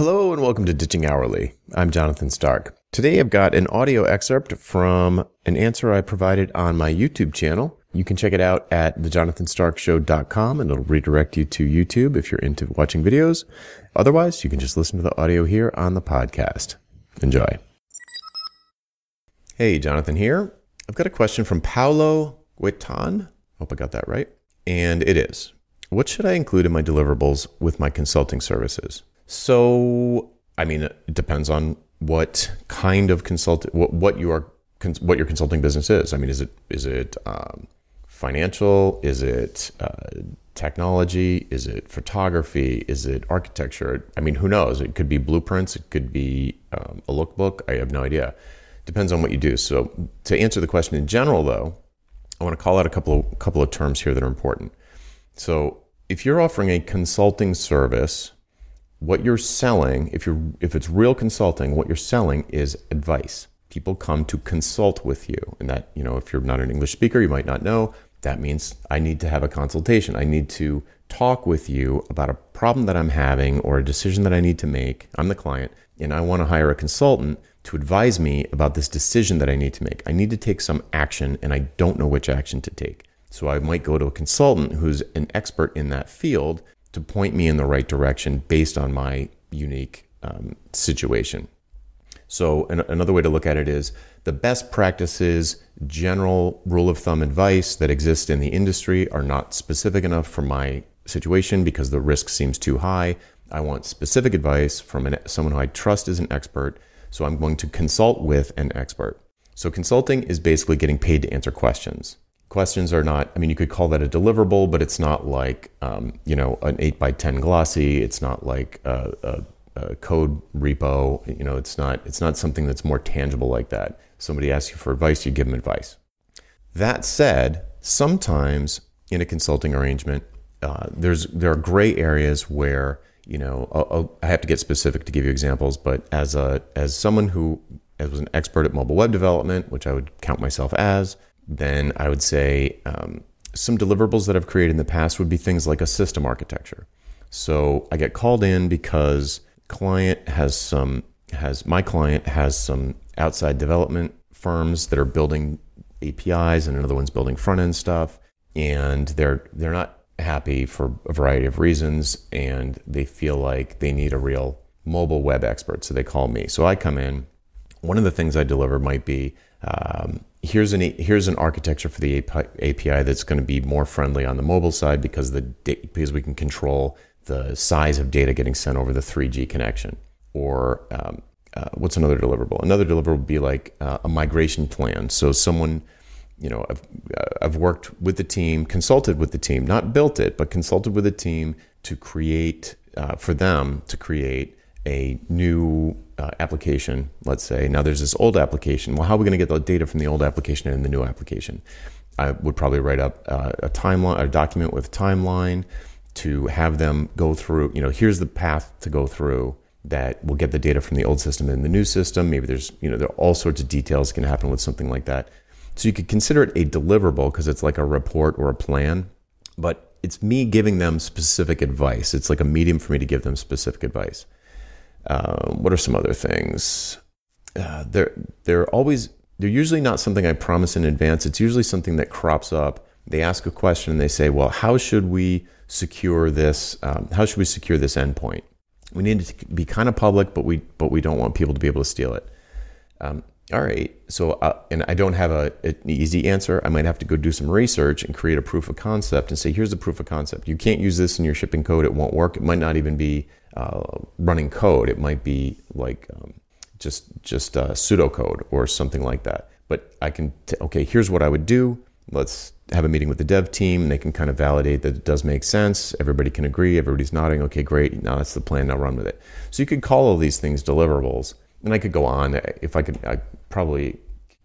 Hello and welcome to Ditching Hourly. I'm Jonathan Stark. Today I've got an audio excerpt from an answer I provided on my YouTube channel. You can check it out at thejonathanstarkshow.com and it'll redirect you to YouTube if you're into watching videos. Otherwise, you can just listen to the audio here on the podcast. Enjoy. Hey, Jonathan here. I've got a question from Paolo Guitan. Hope I got that right. And it is What should I include in my deliverables with my consulting services? So, I mean, it depends on what kind of consult what, what you are what your consulting business is. I mean, is it is it um, financial? Is it uh, technology? Is it photography? Is it architecture? I mean, who knows? It could be blueprints. It could be um, a lookbook. I have no idea. Depends on what you do. So, to answer the question in general, though, I want to call out a couple of couple of terms here that are important. So, if you're offering a consulting service what you're selling, if you're if it's real consulting, what you're selling is advice. People come to consult with you. And that, you know, if you're not an English speaker, you might not know, that means I need to have a consultation. I need to talk with you about a problem that I'm having or a decision that I need to make. I'm the client and I want to hire a consultant to advise me about this decision that I need to make. I need to take some action and I don't know which action to take. So I might go to a consultant who's an expert in that field to point me in the right direction based on my unique um, situation. So, an- another way to look at it is the best practices, general rule of thumb advice that exist in the industry are not specific enough for my situation because the risk seems too high. I want specific advice from an, someone who I trust is an expert. So, I'm going to consult with an expert. So, consulting is basically getting paid to answer questions questions are not i mean you could call that a deliverable but it's not like um, you know an 8 by 10 glossy. It's not like a, a, a, code repo. You know it's not it's not something that's more tangible like that. Somebody asks you for advice you give them advice. That said sometimes in a consulting arrangement uh, there's there are gray areas where you know I'll, I'll, i have to get specific to give you examples but as a as someone who was an expert at mobile web development which i would count myself as then I would say um, some deliverables that I've created in the past would be things like a system architecture. So I get called in because client has some has my client has some outside development firms that are building APIs and another one's building front end stuff and they're they're not happy for a variety of reasons and they feel like they need a real mobile web expert so they call me so I come in one of the things I deliver might be um, here's an here's an architecture for the API that's going to be more friendly on the mobile side because the because we can control the size of data getting sent over the 3G connection. Or um, uh, what's another deliverable? Another deliverable would be like uh, a migration plan. So someone, you know, I've, uh, I've worked with the team, consulted with the team, not built it, but consulted with the team to create uh, for them to create a new uh, application, let's say. Now there's this old application. Well, how are we going to get the data from the old application and the new application? I would probably write up uh, a timeline, a document with timeline to have them go through. You know, here's the path to go through that will get the data from the old system and the new system. Maybe there's, you know, there are all sorts of details can happen with something like that. So you could consider it a deliverable because it's like a report or a plan, but it's me giving them specific advice. It's like a medium for me to give them specific advice. Uh, what are some other things? Uh, they're they're always they're usually not something I promise in advance. It's usually something that crops up. They ask a question and they say, "Well, how should we secure this? Um, how should we secure this endpoint? We need to be kind of public, but we but we don't want people to be able to steal it." Um, all right. So, uh, and I don't have a, an easy answer. I might have to go do some research and create a proof of concept and say, here's the proof of concept. You can't use this in your shipping code. It won't work. It might not even be uh, running code. It might be like um, just just uh, pseudocode or something like that. But I can t- okay. Here's what I would do. Let's have a meeting with the dev team. And they can kind of validate that it does make sense. Everybody can agree. Everybody's nodding. Okay, great. Now that's the plan. Now run with it. So you could call all these things deliverables, and I could go on. If I could, I probably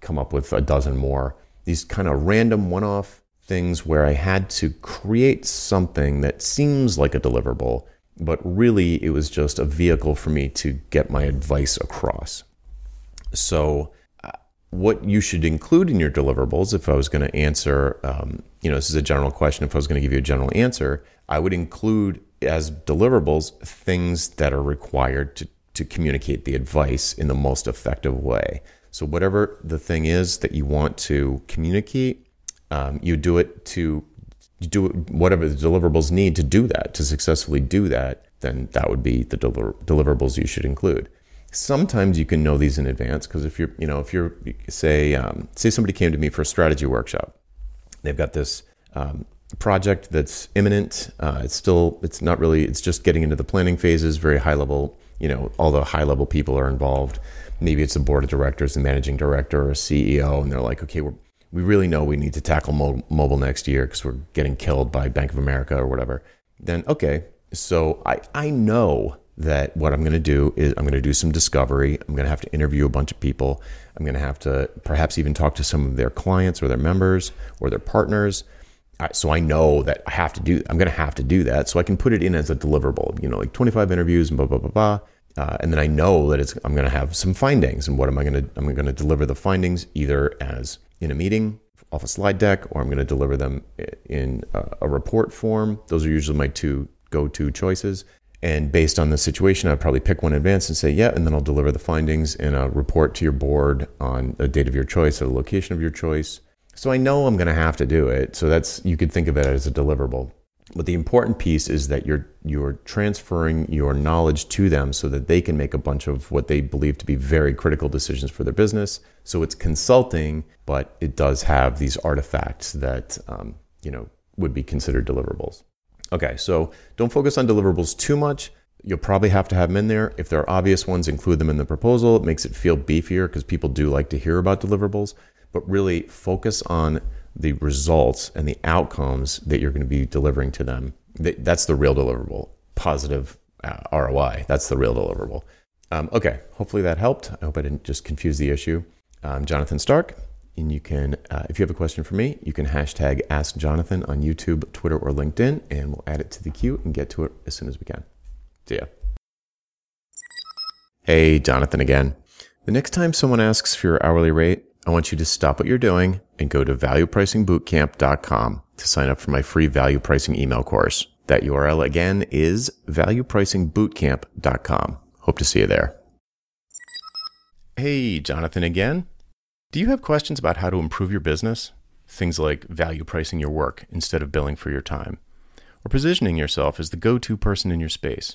come up with a dozen more. These kind of random one-off things where I had to create something that seems like a deliverable but really it was just a vehicle for me to get my advice across. So, uh, what you should include in your deliverables, if I was going to answer, um, you know, this is a general question, if I was going to give you a general answer, I would include as deliverables things that are required to, to communicate the advice in the most effective way. So, whatever the thing is that you want to communicate, um, you do it to do whatever the deliverables need to do that, to successfully do that, then that would be the deliver- deliverables you should include. Sometimes you can know these in advance because if you're, you know, if you're, say, um, say somebody came to me for a strategy workshop, they've got this um, project that's imminent. Uh, it's still, it's not really, it's just getting into the planning phases, very high level. You know, all the high level people are involved. Maybe it's a board of directors, the managing director, or a CEO, and they're like, okay, we're, we really know we need to tackle mo- mobile next year because we're getting killed by Bank of America or whatever. Then, okay, so I, I know that what I'm going to do is I'm going to do some discovery. I'm going to have to interview a bunch of people. I'm going to have to perhaps even talk to some of their clients or their members or their partners. So I know that I have to do. I'm going to have to do that. So I can put it in as a deliverable. You know, like 25 interviews and blah blah blah blah. Uh, and then I know that I'm going to have some findings. And what am I going to? I'm going to deliver the findings either as in a meeting off a slide deck, or I'm going to deliver them in a, report form. Those are usually my two go-to choices. And based on the situation, I'd probably pick one in advance and say, yeah, and then I'll deliver the findings in a report to your board on a date of your choice or the location of your choice. So I know I'm going to have to do it. So that's, you could think of it as a deliverable. But the important piece is that you're you're transferring your knowledge to them so that they can make a bunch of what they believe to be very critical decisions for their business. So it's consulting, but it does have these artifacts that um, you know would be considered deliverables. Okay, so don't focus on deliverables too much. You'll probably have to have them in there. If there are obvious ones, include them in the proposal. It makes it feel beefier because people do like to hear about deliverables. But really focus on the results and the outcomes that you're going to be delivering to them. That's the real deliverable. Positive uh, ROI. That's the real deliverable. Um, okay, hopefully that helped. I hope I didn't just confuse the issue. I'm Jonathan Stark, and you can, uh, if you have a question for me, you can hashtag Ask Jonathan on YouTube, Twitter, or LinkedIn, and we'll add it to the queue and get to it as soon as we can. See ya. Hey, Jonathan again. The next time someone asks for your hourly rate, I want you to stop what you're doing and go to valuepricingbootcamp.com to sign up for my free value pricing email course. That URL again is valuepricingbootcamp.com. Hope to see you there. Hey, Jonathan again. Do you have questions about how to improve your business? Things like value pricing your work instead of billing for your time, or positioning yourself as the go to person in your space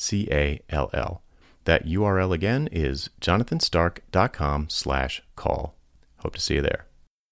C A L L. That URL again is jonathanstark.com slash call. Hope to see you there.